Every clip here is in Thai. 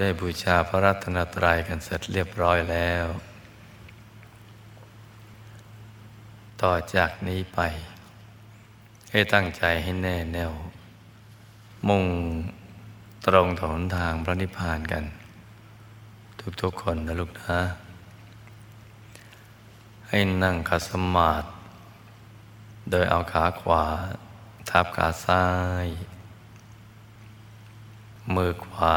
ได้บูชาพระรัตนตรัยกันเสร็จเรียบร้อยแล้ว ต่อจากนี้ไป ให้ตั้งใจให้แน่แน่ว มุ่งตรงถนทางพระนิพพานกัน ทุกๆคนนะลูกนะ ให้นั่งขัดสมาธิโดยเอาขาขวา ทับขาซ้าย มือขวา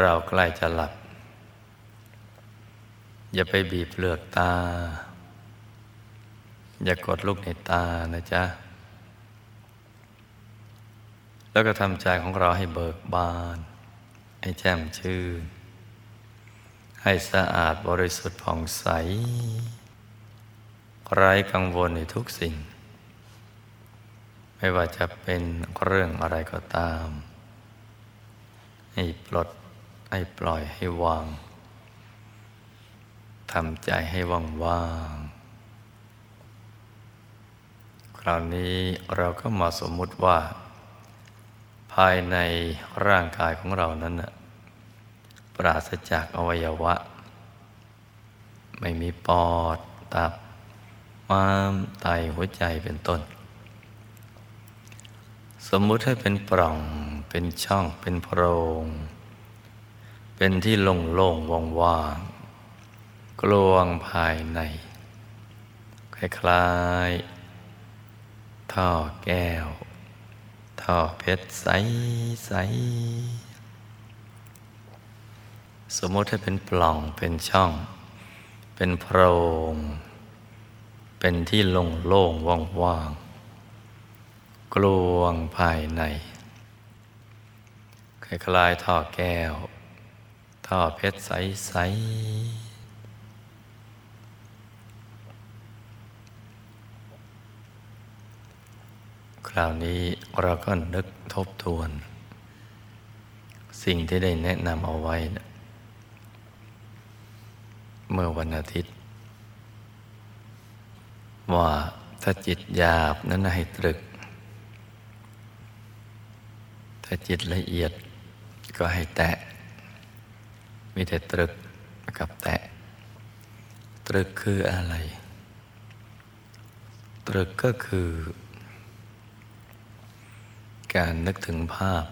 เราใกล้จะหลับ อย่าไปบีบเปลือกตา อย่ากดลูกในตานะจ๊ะ แล้วก็ทำใจของเราให้เบิกบาน ให้แจ่มชื่น ให้สะอาดบริสุทธิ์ผ่องใส ไร้กังวลในทุกสิ่ง ไม่ว่าจะเป็นเรื่องอะไรก็ตาม ให้ปลด ให้ปล่อยให้วางทำใจให้ว่างว่างคราวนี้เราก็มาสมมุติว่า ภายในร่างกายของเรานั้นนะปราศจากอวัยวะ ไม่มีปอด ตับ ม้าม ไต หัวใจเป็นต้น สมมุติให้เป็นปล่อง เป็นช่อง เป็นโพรง เป็นที่โล่งๆว่างๆกลวงภายใน คล้ายๆท่อแก้ว ท่อเพชรใสใสสมมติให้เป็นปล่องเป็นช่อง เป็นโพรง เป็นที่โล่งโล่งว่างว่างกลวงภายในคล้ายๆท่อแก้ว ท่อเพชรใสใสคราวนี้เราก็นึกทบทวน สิ่งที่ได้แนะนำเอาไว้นะเมื่อวันอาทิตย์ ว่าถ้าจิตหยาบนั้นให้ตรึก ถ้าจิตละเอียดก็ให้แตะ มีแต่ตรึกกับแตะ ตรึกคืออะไร ตรึกก็คือ การนึกถึงภาพ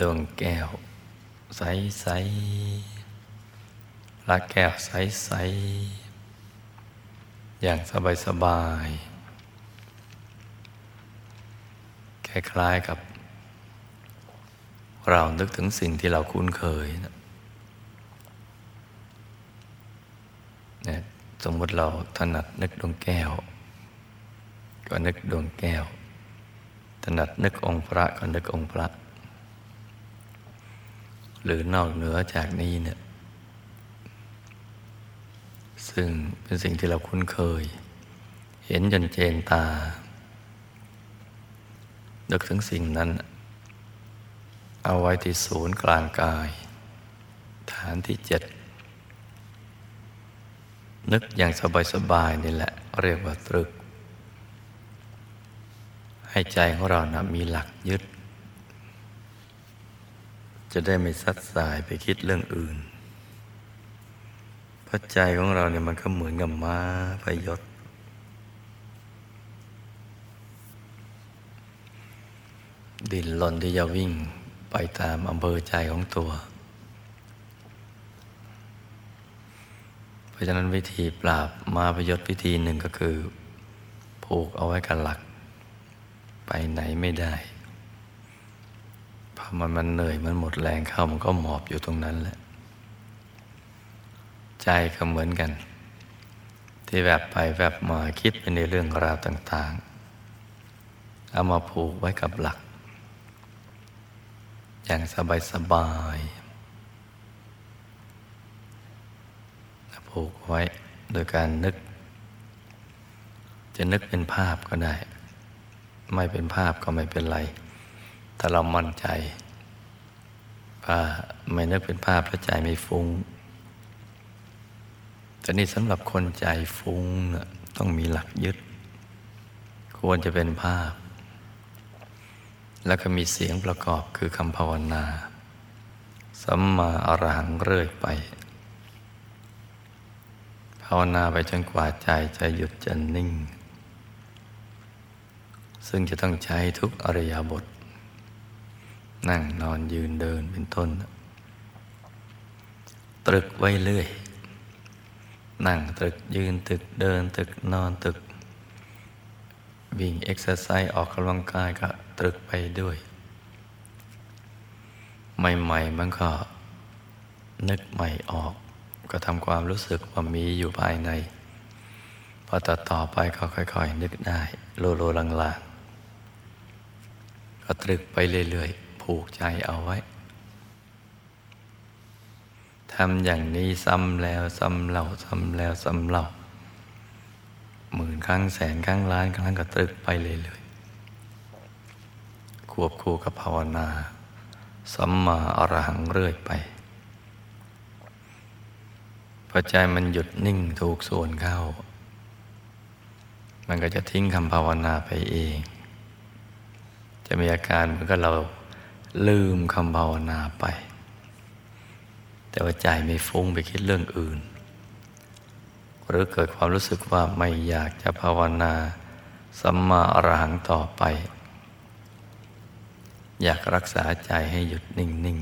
ดวงแก้ว ใสๆละแก้วใสๆอย่างสบายๆคล้ายๆกับ เรานึกถึงสิ่งที่เราคุ้นเคยนะสมมติเราถนัดนึกดวงแก้ว ก็นึกดวงแก้ว ถนัดนึกองค์พระก็นึกองค์พระ หรือนอกเหนือจากนี้เนี่ย ซึ่งเป็นสิ่งที่เราคุ้นเคย เห็นจนเจนตานึกถึงสิ่งนั้น เอาไว้ที่ศูนย์กลางกาย ฐานที่เจ็ดนึกอย่างสบาย ๆ นี่แหละ เรียกว่าตรึก ให้ใจของเรานะมีหลักยึด จะได้ไม่ซัดสายไปคิดเรื่องอื่น เพราะใจของเราเนี่ยมันก็เหมือนกับม้าพยศดินหล่นที่จะวิ่ง ไปตามอำเภอใจของตัว เพราะฉะนั้นวิธีปราบมาพยศวิธีหนึ่งก็คือ ผูกเอาไว้กับหลัก ไปไหนไม่ได้พอมันมันเหนื่อยมันหมดแรงเข้ามันก็หมอบอยู่ตรงนั้นแหละ ใจก็เหมือนกัน ที่แวบไปแวบมาคิดไปในเรื่องราวต่าง ๆ เอามาผูกไว้กับหลัก อย่างสบายสบายผูกไว้โดยการนึก จะนึกเป็นภาพก็ได้ ไม่เป็นภาพก็ไม่เป็นไรถ้าเรามั่นใจว่าไม่นึกเป็นภาพแล้วใจไม่ฟุง้งแต่นี่สำหรับคนใจฟุ้งต้องมีหลักยึด ควรจะเป็นภาพ แล้วก็มีเสียงประกอบคือคำภาวนา สัมมาอรหังเรื่อยไป ภาวนาไปจนกว่าใจจะหยุดจะนิ่ง ซึ่งจะต้องใช้ทุกอริยบท นั่งนอนยืนเดินเป็นต้น ตรึกไว้เรื่อย นั่งตรึกยืนตึกเดินตึกนอนตึก วิ่งเอ็กซ์ไซส์ออกกำลังกายก็ตรึกไปด้วย ใหม่ๆมันก็นึกใหม่ออก ก็ทำความรู้สึกว่ามีอยู่ภายใน พอต่อต่อไปก็ค่อย ๆ นึกได้ โลโลลังๆ ก็ตรึกไปเรื่อยๆ ผูกใจเอาไว้ทำอย่างนี้ซ้ำแล้วซ้ำเล่าซ้ำแล้วซ้ำเล่า หมื่นครั้งแสนครั้งล้านครั้งก็ตรึกไปเลยเลยควบคู่กับภาวนาสัมมาอรหังเรื่อยไปพอใจมันหยุดนิ่งถูกส่วนเข้า มันก็จะทิ้งคำภาวนาไปเอง จะมีอาการเหมือนกับเราลืมคำภาวนาไป แต่ว่าใจไม่ฟุ้งไปคิดเรื่องอื่น หรือเกิดความรู้สึกว่าไม่อยากจะภาวนา สัมมาอรหังต่อไป อยากรักษาใจให้หยุดนิ่ง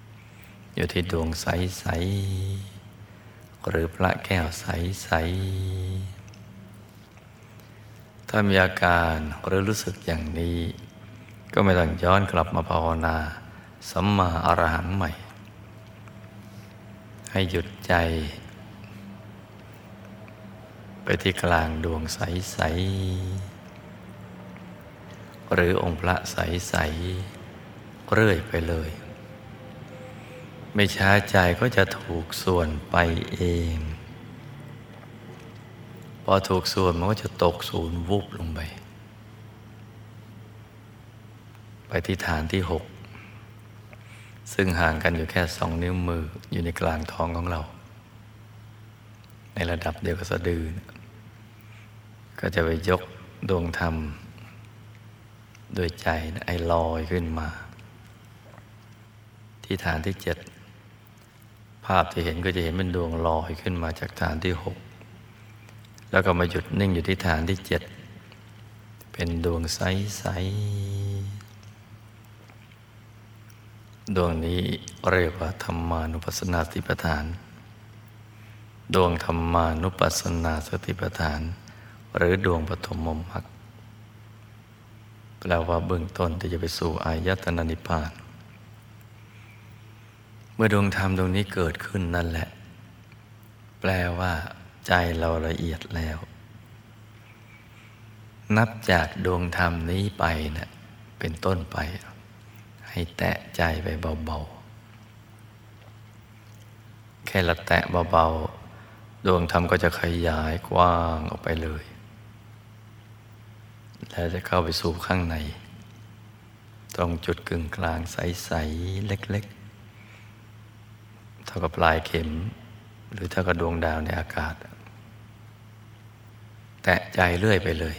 ๆ อยู่ที่ดวงใส ๆ หรือพระแก้วใส ๆ ถ้ามีอาการหรือรู้สึกอย่างนี้ ก็ไม่ต้องย้อนกลับมาภาวนา สัมมาอรหังใหม่ ให้หยุดใจ ไปที่กลางดวงใส ๆ หรือองค์พระใส ๆ เรื่อยไปเลย ไม่ช้าใจก็จะถูกส่วนไปเอง พอถูกส่วนมันก็จะตกศูนย์วุบลงไป ไปที่ฐานที่หกซึ่งห่างกันอยู่แค่สองนิ้วมืออยู่ในกลางท้องของเรา ในระดับเดียวกับสะดือ ก็จะไปยกดวงธรรม โดยใจไอลอยขึ้นมา ที่ฐานที่เจ็ดภาพที่เห็นก็จะเห็นเป็นดวงลอยขึ้นมาจากฐานที่หกแล้วก็มาหยุดนิ่งอยู่ที่ฐานที่เจ็ดเป็นดวงใสๆดวงนี้เรียกว่าธรรมานุปัสสนาสติปัฏฐาน ดวงธรรมานุปัสสนาสติปัฏฐาน หรือดวงปฐมมมรรคแปลว่าเบื้องต้นที่จะไปสู่อายตนะนิพพาน เมื่อดวงธรรมดวงนี้เกิดขึ้นนั่นแหละ แปลว่าใจเราละเอียดแล้ว นับจากดวงธรรมนี้ไปเนะ่ยเป็นต้นไป ให้แตะใจไปเบาๆ แค่ละแตะเบาๆ ดวงธรรมก็จะขยายกว้างออกไปเลย แล้วจะเข้าไปสู่ข้างใน ตรงจุดกึ่งกลางใส ๆ เล็ก ๆ เท่ากับปลายเข็ม หรือเท่ากับดวงดาวในอากาศ แตะใจเรื่อยไปเลย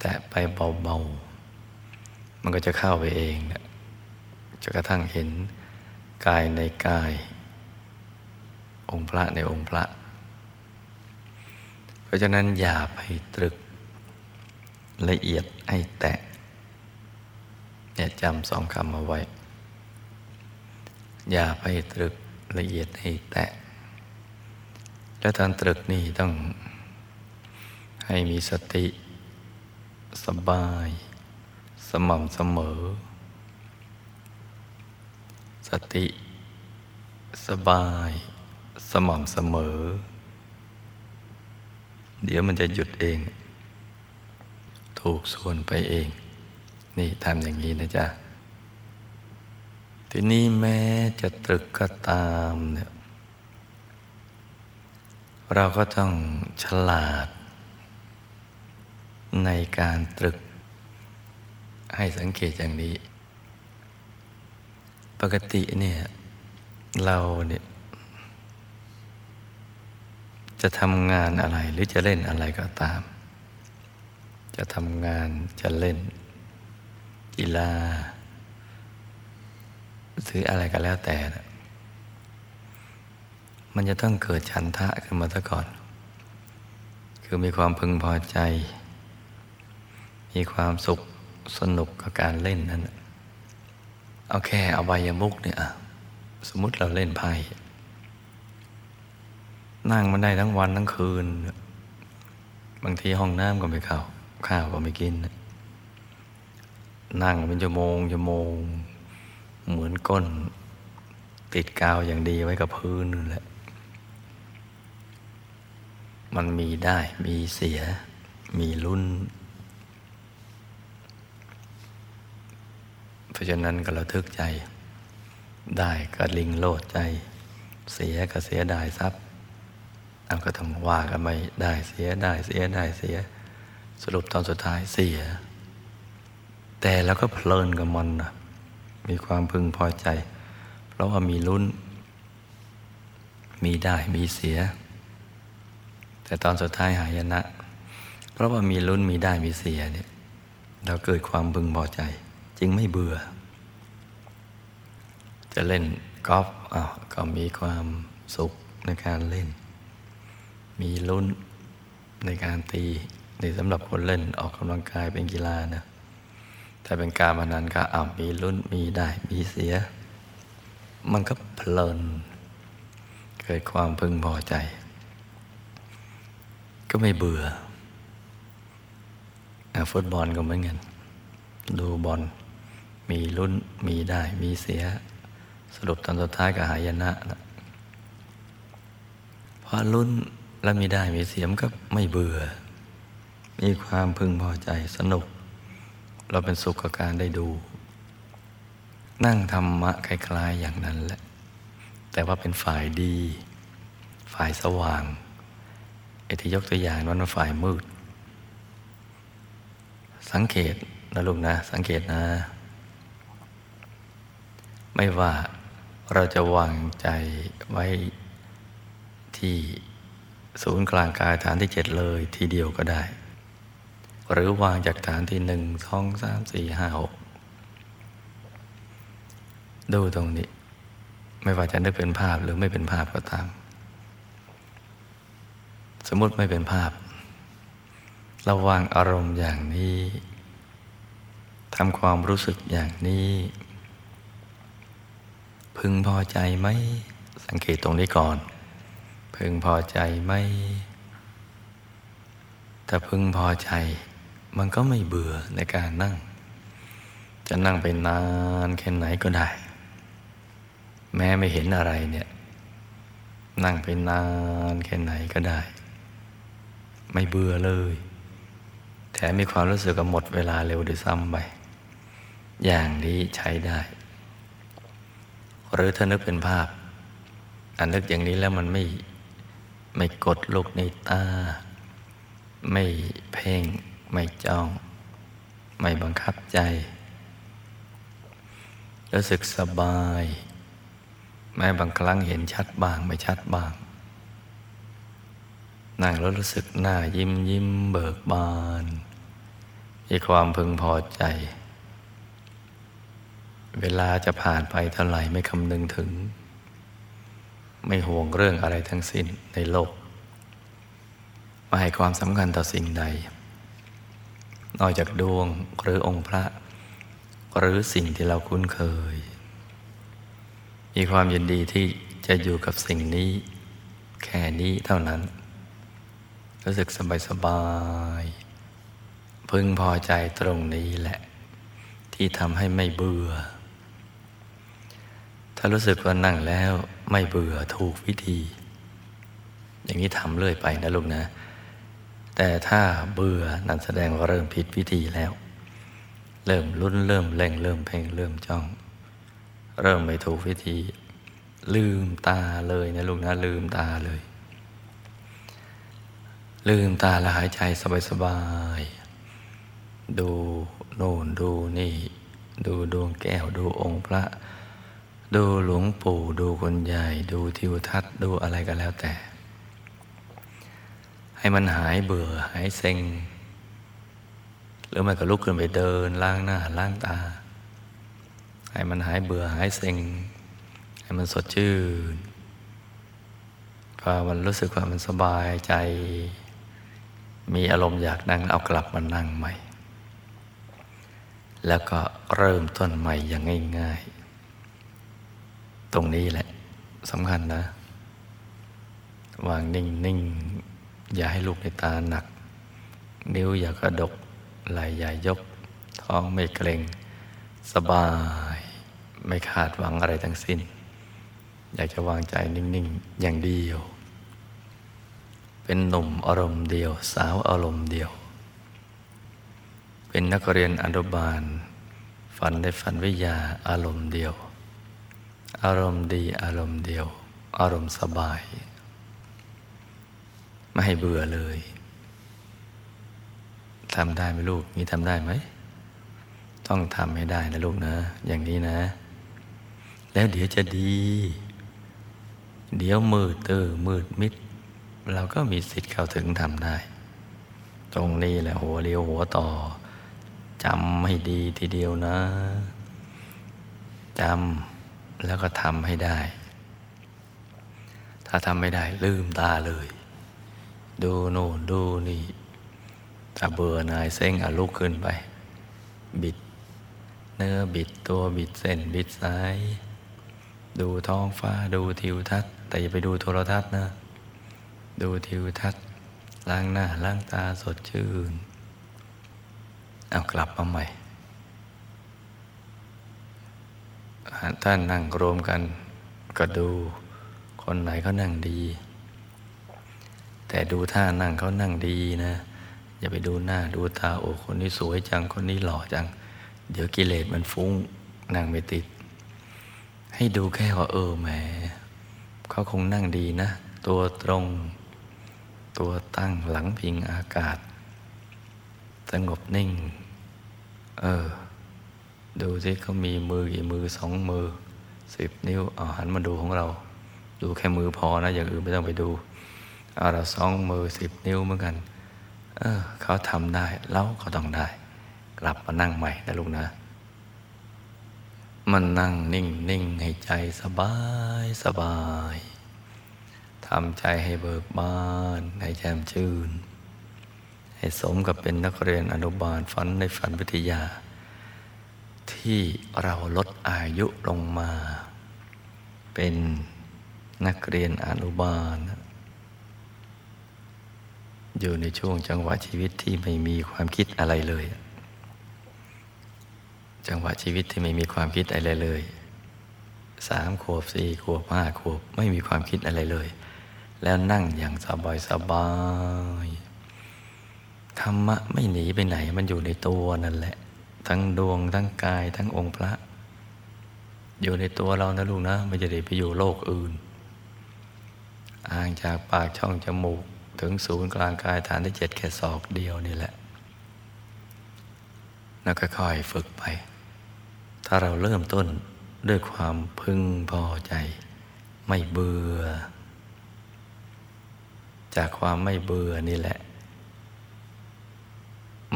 แตะไปเบา ๆ มันก็จะเข้าไปเองนะจะกระทั่งเห็นกายในกาย องค์พระในองค์พระ เพราะฉะนั้นอย่าไปตรึกละเอียดให้แตะเนี่ยจำสองคำเอาไว้ อย่าไปตรึกละเอียดให้แตะ และทานตรึกนี่ต้องให้มีสติ สบาย สม่ำเสมอ สติ สบาย สม่ำเสมอ เดี๋ยวมันจะหยุดเอง ถูกส่วนไปเอง นี่ทำอย่างนี้นะจ๊ะ ทีนี้แม้จะตรึกก็ตามเนี่ยเราก็ต้องฉลาด ในการตรึก ให้สังเกตอย่างนี้ ปกติเนี่ย เราเนี่ย จะทำงานอะไรหรือจะเล่นอะไรก็ตาม จะทำงานจะเล่น กีฬาหรืออะไรก็แล้วแต่นะมันจะต้องเกิดฉันทะขึ้นมาซะก่อน คือมีความพึงพอใจ มีความสุขสนุกกับการเล่นนั่นเอาแค่เอาใบยมุกเนี่ยสมมติเราเล่นไพ่ นั่งมันได้ทั้งวันทั้งคืน บางทีห้องน้ำก็ไม่เข้า ข้าวก็ไม่กิน นั่งเป็นชั่วโมงชั่วโมง เหมือนก้น ติดกาวอย่างดีไว้กับพื้นนั่นแหละ มันมีได้มีเสีย มีลุ้นเพราะฉะนั้นก็ระทึกใจ ได้ก็ลิงโลดใจ เสียก็เสียได้ทรัพย์ เอาก็ต้องว่ากันไม่ได้เสียได้เสียได้เสีย สรุปตอนสุดท้ายเสีย แต่แล้วก็เพลินกับมันนะมีความพึงพอใจ เพราะว่ามีลุ้น มีได้มีเสีย แต่ตอนสุดท้ายหายนะ เพราะว่ามีลุ้นมีได้มีเสียเนี่ยเราเกิดความบึงพอใจ จึงไม่เบื่อ จะเล่นกอล์ฟอ้าวก็มีความสุขในการเล่น มีลุ้นในการตีในสำหรับคนเล่นออกกำลังกายเป็นกีฬานะแต่เป็นการพนันก็อ้ามีลุ้นมีได้มีเสีย มันก็เพลิน เกิดความพึงพอใจ ก็ไม่เบื่อฟุตบอลก็เหมือนกันดูบอล มีลุ้นมีได้มีเสีย สรุปตอนสุดท้ายก็หายนะนะพอลุ้น แล้วมีได้มีเสียมก็ไม่เบื่อ มีความพึงพอใจสนุก เราเป็นสุขกับการได้ดู นั่งธรรมะคล้ายๆอย่างนั้นแหละ แต่ว่าเป็นฝ่ายดี ฝ่ายสว่างไอ้ที่ยกตัวอย่างนั้นฝ่ายมืด สังเกตนะลูกนะ สังเกตนะ ไม่ว่าเราจะวางใจไว้ที่ ศูนย์กลางกายฐานที่เจ็ดเลยทีเดียวก็ได้ หรือวางจากฐานที่หนึ่งสองสามสี่ห้าหกดูตรงนี้ ไม่ว่าจะนึกเป็นภาพหรือไม่เป็นภาพก็ตาม สมมติไม่เป็นภาพระวังอารมณ์อย่างนี้ทำความรู้สึกอย่างนี้ พึงพอใจไหมสังเกตตรงนี้ก่อน พึงพอใจไหมถ้าพึงพอใจ มันก็ไม่เบื่อในการนั่ง จะนั่งไปนานแค่ไหนก็ได้ แม้ไม่เห็นอะไรเนี่ย นั่งไปนานแค่ไหนก็ได้ ไม่เบื่อเลย แถมมีความรู้สึกกับหมดเวลาเร็วด้วยซ้ำไป อย่างนี้ใช้ได้ หรือถ้านึกเป็นภาพอันนึกอย่างนี้แล้วมันไม่ ไม่กดลูกในตา ไม่เพ่ง ไม่จ้อง ไม่บังคับใจรู้สึกสบาย แม้บางครั้งเห็นชัดบ้างไม่ชัดบ้าง นั่งแล้วรู้สึกหน้ายิ้มยิ้มเบิกบานมีความพึงพอใจ เวลาจะผ่านไปเท่าไหร่ไม่คำนึงถึง ไม่ห่วงเรื่องอะไรทั้งสิ้นในโลกไม่ให้ความสำคัญต่อสิ่งใด นอกจากดวงหรือองค์พระ หรือสิ่งที่เราคุ้นเคย มีความยินดีที่จะอยู่กับสิ่งนี้ แค่นี้เท่านั้น รู้สึกสบายสบาย พึงพอใจตรงนี้แหละ ที่ทำให้ไม่เบื่อ ถ้ารู้สึกว่านั่งแล้วไม่เบื่อถูกวิธี อย่างนี้ทำเรื่อยไปนะลูกนะ แต่ถ้าเบื่อนั่นแสดงว่าเริ่มผิดวิธีแล้ว เริ่มลุ้นเริ่มเล่งเริ่มเพ่งเริ่มจ้อง เริ่มไม่ถูกวิธี ลืมตาเลยนะลูกนะลืมตาเลย ลืมตาแล้วหายใจสบายๆดูโน่นดูนี่ ดูดวงแก้วดูองค์พระ ดูหลวงปู่ดูคนใหญ่ดูทิวทัศน์ดูอะไรก็แล้วแต่ ให้มันหายเบื่อหายเซ็ง หรือไม่ก็ลุกขึ้นไปเดินล้างหน้าล้างตา ให้มันหายเบื่อหายเซ็ง ให้มันสดชื่นพอมันรู้สึกว่ามันสบายใจ มีอารมณ์อยากนั่งเอากลับมานั่งใหม่ แล้วก็เริ่มต้นใหม่อย่างง่ายๆ ตรงนี้แหละสำคัญนะ วางนิ่งๆอย่าให้ลูกในตาหนัก นิ้วอย่ากระดก ไหล่ใหญ่ยก ท้องไม่เกร็ง สบาย ไม่คาดหวังอะไรทั้งสิ้น อยากจะวางใจนิ่ง ๆ อย่างเดียว เป็นหนุ่มอารมณ์เดียว สาวอารมณ์เดียว เป็นนักเรียนอนุบาล ฝันในฝันวิทยาอารมณ์เดียว อารมณ์ดีอารมณ์เดียว อารมณ์สบาย ไม่ให้เบื่อเลยทำได้ไหมลูกนี่ทำได้ไหม ต้องทำให้ได้นะลูกนะ อย่างนี้นะ แล้วเดี๋ยวจะดี เดี๋ยวมืดเตอมืดมิด เราก็มีสิทธิ์เข้าถึงทำได้ ตรงนี้แหละหัวเรียวหัวต่อจำให้ดีทีเดียวนะจำ แล้วก็ทำให้ได้ ถ้าทำไม่ได้ลืมตาเลย ดูโน่นดูนี่ถ้าเบื่อนายเส้งอาลุกขึ้นไป บิด เนื้อบิดตัวบิดเส้นบิดสาย ดูท้องฟ้าดูทิวทัศน์ แต่อย่าไปดูโทรทัศน์นะ ดูทิวทัศน์ล้างหน้าล้างตาสดชื่น เอากลับมาใหม่ ท่านนั่งรวมกันก็ดูคนไหนเขานั่งดี แต่ดูท่านั่งเขานั่งดีนะ อย่าไปดูหน้าดูตาโอ้คนนี้สวยจังคนนี้หล่อจัง เดี๋ยวกิเลสมันฟุ้งนั่งไม่ติด ให้ดูแค่ว่าเออแหมเขาคงนั่งดีนะ ตัวตรง ตัวตั้งหลังพิงอากาศ สงบนิ่ง เออ ดูสิเขามีมือกี่มือสองมือสิบนิ้วเอาหันมาดูของเรา ดูแค่มือพอนะ อย่างอื่นไม่ต้องไปดูเอาเราสองมือสิบนิ้วเหมือนกัน เออเขาทำได้เราต้องได้ กลับมานั่งใหม่นะลูกนะ มันนั่งนิ่งนิ่งให้ใจสบายสบายทำใจให้เบิกบาน ให้แจ่มชื่น ให้สมกับเป็นนักเรียนอนุบาลฝันในฝันวิทยา ที่เราลดอายุลงมา เป็นนักเรียนอนุบาล อยู่ในช่วงจังหวะชีวิตที่ไม่มีความคิดอะไรเลย จังหวะชีวิตที่ไม่มีความคิดอะไรเลยสามขวบสี่ขวบห้าขวบไม่มีความคิดอะไรเลย แล้วนั่งอย่างสบายสบายธรรมะไม่หนีไปไหนมันอยู่ในตัวนั่นแหละ ทั้งดวงทั้งกายทั้งองค์พระ อยู่ในตัวเรานะลูกนะ ไม่จะได้ไปอยู่โลกอื่นอ่างจากปากช่องจมูก ถึงศูนย์กลางกายฐานที่เจ็ดแค่ศอกเดียวนี่แหละแล้วก็ค่อยฝึกไป ถ้าเราเริ่มต้นด้วยความพึงพอใจ ไม่เบื่อ จากความไม่เบื่อนี่แหละ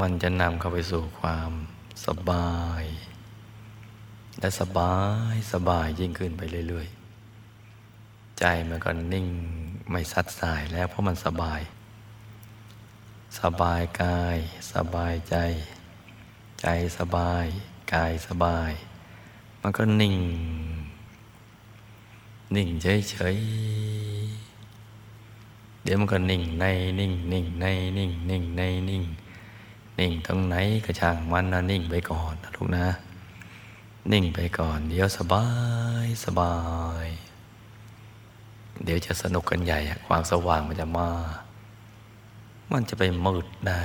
มันจะนำเข้าไปสู่ความ สบาย และสบายสบายยิ่งขึ้นไปเรื่อย ๆ ใจมันก็นิ่งไม่สัดสายแล้วเพราะมันสบาย สบายกาย สบายใจ ใจสบาย กายสบาย มันก็นิ่ง นิ่งเฉยเฉยเดี๋ยวมันก็นิ่งในนิ่งนิ่งในนิ่งนิ่งในนิ่งนิ่ง ตรงไหนก็ช่างมันนะนิ่งไปก่อนนะลูกนะ นิ่งไปก่อนเดี๋ยวสบายสบาย เดี๋ยวจะสนุกกันใหญ่ความสว่างมันจะมา มันจะไปมืดได้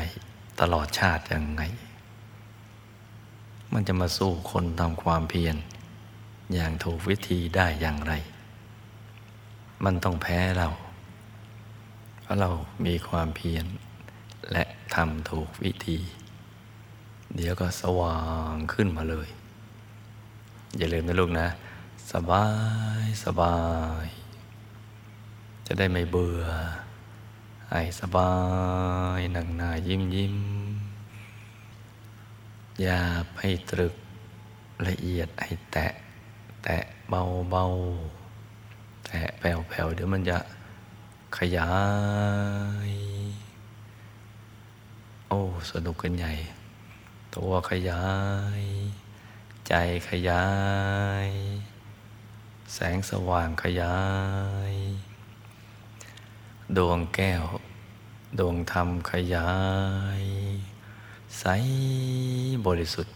ตลอดชาติยังไง มันจะมาสู้คนทำความเพียรอย่างถูกวิธีได้อย่างไร มันต้องแพ้เรา เพราะเรามีความเพียร และทำถูกวิธี เดี๋ยวก็สว่างขึ้นมาเลย อย่าลืมนะลูกนะ สบายสบาย จะได้ไม่เบื่อให้สบายนั่งหน้ายิ้มยิ้ม อย่าให้ตรึกละเอียดให้แตะ แตะเบาเบาแตะแผ่วแผ่วเดี๋ยวมันจะขยาย อ้สนุกกันใหญ่ ตัวขยาย ใจขยาย แสงสว่างขยาย ดวงแก้ว ดวงธรรมขยาย ใสบริสุทธิ์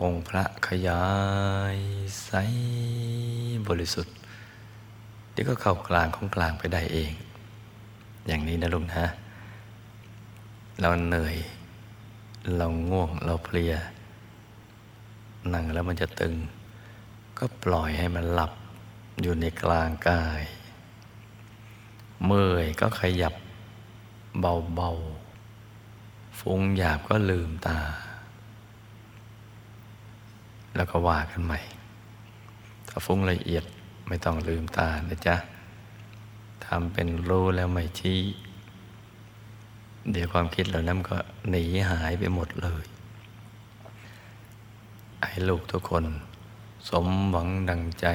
องค์พระขยาย ใสบริสุทธิ์เดี๋ยวก็เข้ากลางของกลางไปได้เอง อย่างนี้นะลุงนะ เราเหนื่อย เราง่วงเราเพลีย นั่งแล้วมันจะตึง ก็ปล่อยให้มันหลับอยู่ในกลางกาย เมื่อยก็ขยับเบาๆ ฟุ้งหยาบก็ลืมตา แล้วก็ว่ากันใหม่ ถ้าฟุ้งละเอียดไม่ต้องลืมตานะจ๊ะทำเป็นรู้แล้วไม่ชี้ เดี๋ยวความคิดเหล่านั้นก็หนีหายไปหมดเลย ให้ลูกทุกคน สมหวังดังใจ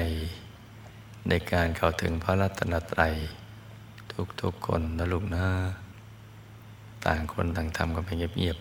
ในการเข้าถึงพระรัตนตรัย ทุกๆคนนะลูกนะ ต่างคนต่างทำกันไปเงียบ